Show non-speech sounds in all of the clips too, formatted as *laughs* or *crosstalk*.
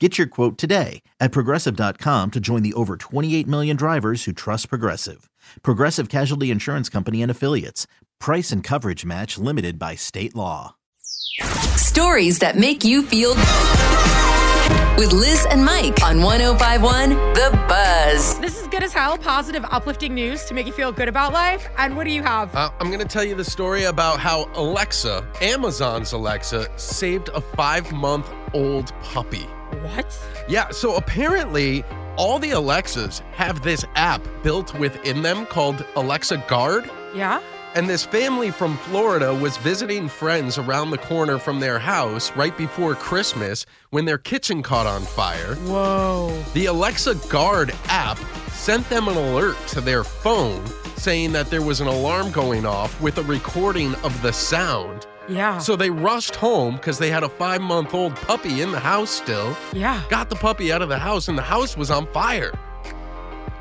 Get your quote today at progressive.com to join the over 28 million drivers who trust Progressive. Progressive Casualty Insurance Company and Affiliates. Price and coverage match limited by state law. Stories that make you feel good. with Liz and Mike on 1051 The Buzz. This is good as hell, positive, uplifting news to make you feel good about life. And what do you have? Uh, I'm going to tell you the story about how Alexa, Amazon's Alexa, saved a five month old puppy. What? Yeah, so apparently, all the Alexas have this app built within them called Alexa Guard. Yeah? And this family from Florida was visiting friends around the corner from their house right before Christmas when their kitchen caught on fire. Whoa. The Alexa Guard app sent them an alert to their phone saying that there was an alarm going off with a recording of the sound. Yeah. So they rushed home because they had a five month old puppy in the house still. yeah. Got the puppy out of the house, and the house was on fire.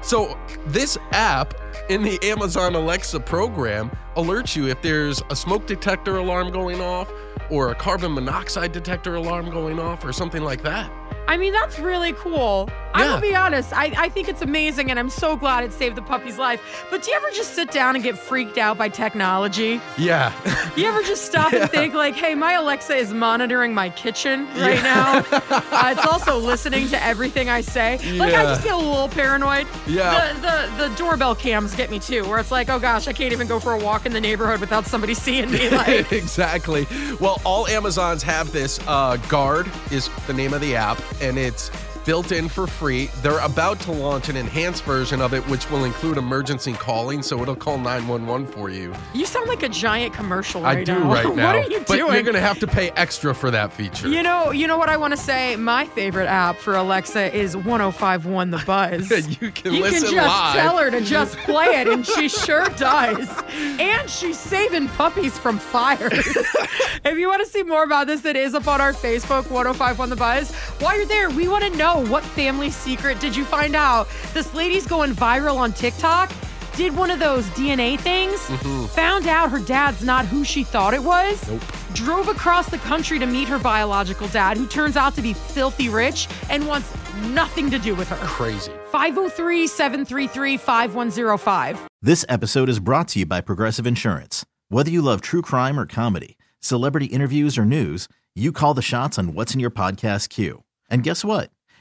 So, this app in the Amazon Alexa program alerts you if there's a smoke detector alarm going off, or a carbon monoxide detector alarm going off, or something like that. I mean, that's really cool. I will be honest, I, I think it's amazing and I'm so glad it saved the puppy's life. But do you ever just sit down and get freaked out by technology? Yeah. You ever just stop and *laughs* think, like, hey, my Alexa is monitoring my kitchen right now? *laughs* Uh, it's also listening to everything I say. Like, I just get a little paranoid. Yeah. The, the, the doorbell cams get me too, where it's like, oh gosh, I can't even go for a walk in the neighborhood without somebody *laughs* seeing me. Like, exactly. Well, all Amazons have this. Uh, Guard is the name of the app, and it's built in for free. They're about to launch an enhanced version of it, which will include emergency calling, so it'll call 911 for you. you sound like a giant commercial right I do now. right *laughs* now. what are you but doing? you're going to have to pay extra for that feature. You know, you know what I want to say. My favorite app for Alexa is 105.1 The Buzz. *laughs* you can You listen can just live. tell her to just play it, and she sure does. And she's saving puppies from fires. *laughs* if you want to see more about this, it is up on our Facebook, 1051 The Buzz. While you're there, we want to know what family secret did you find out? This lady's going viral on TikTok. Did one of those DNA things, mm-hmm. found out her dad's not who she thought it was, drove across the country to meet her biological dad, who turns out to be filthy rich and wants nothing to do with her. Crazy. 503 733 5105. This episode is brought to you by Progressive Insurance. Whether you love true crime or comedy, celebrity interviews or news, you call the shots on what's in your podcast queue. And guess what?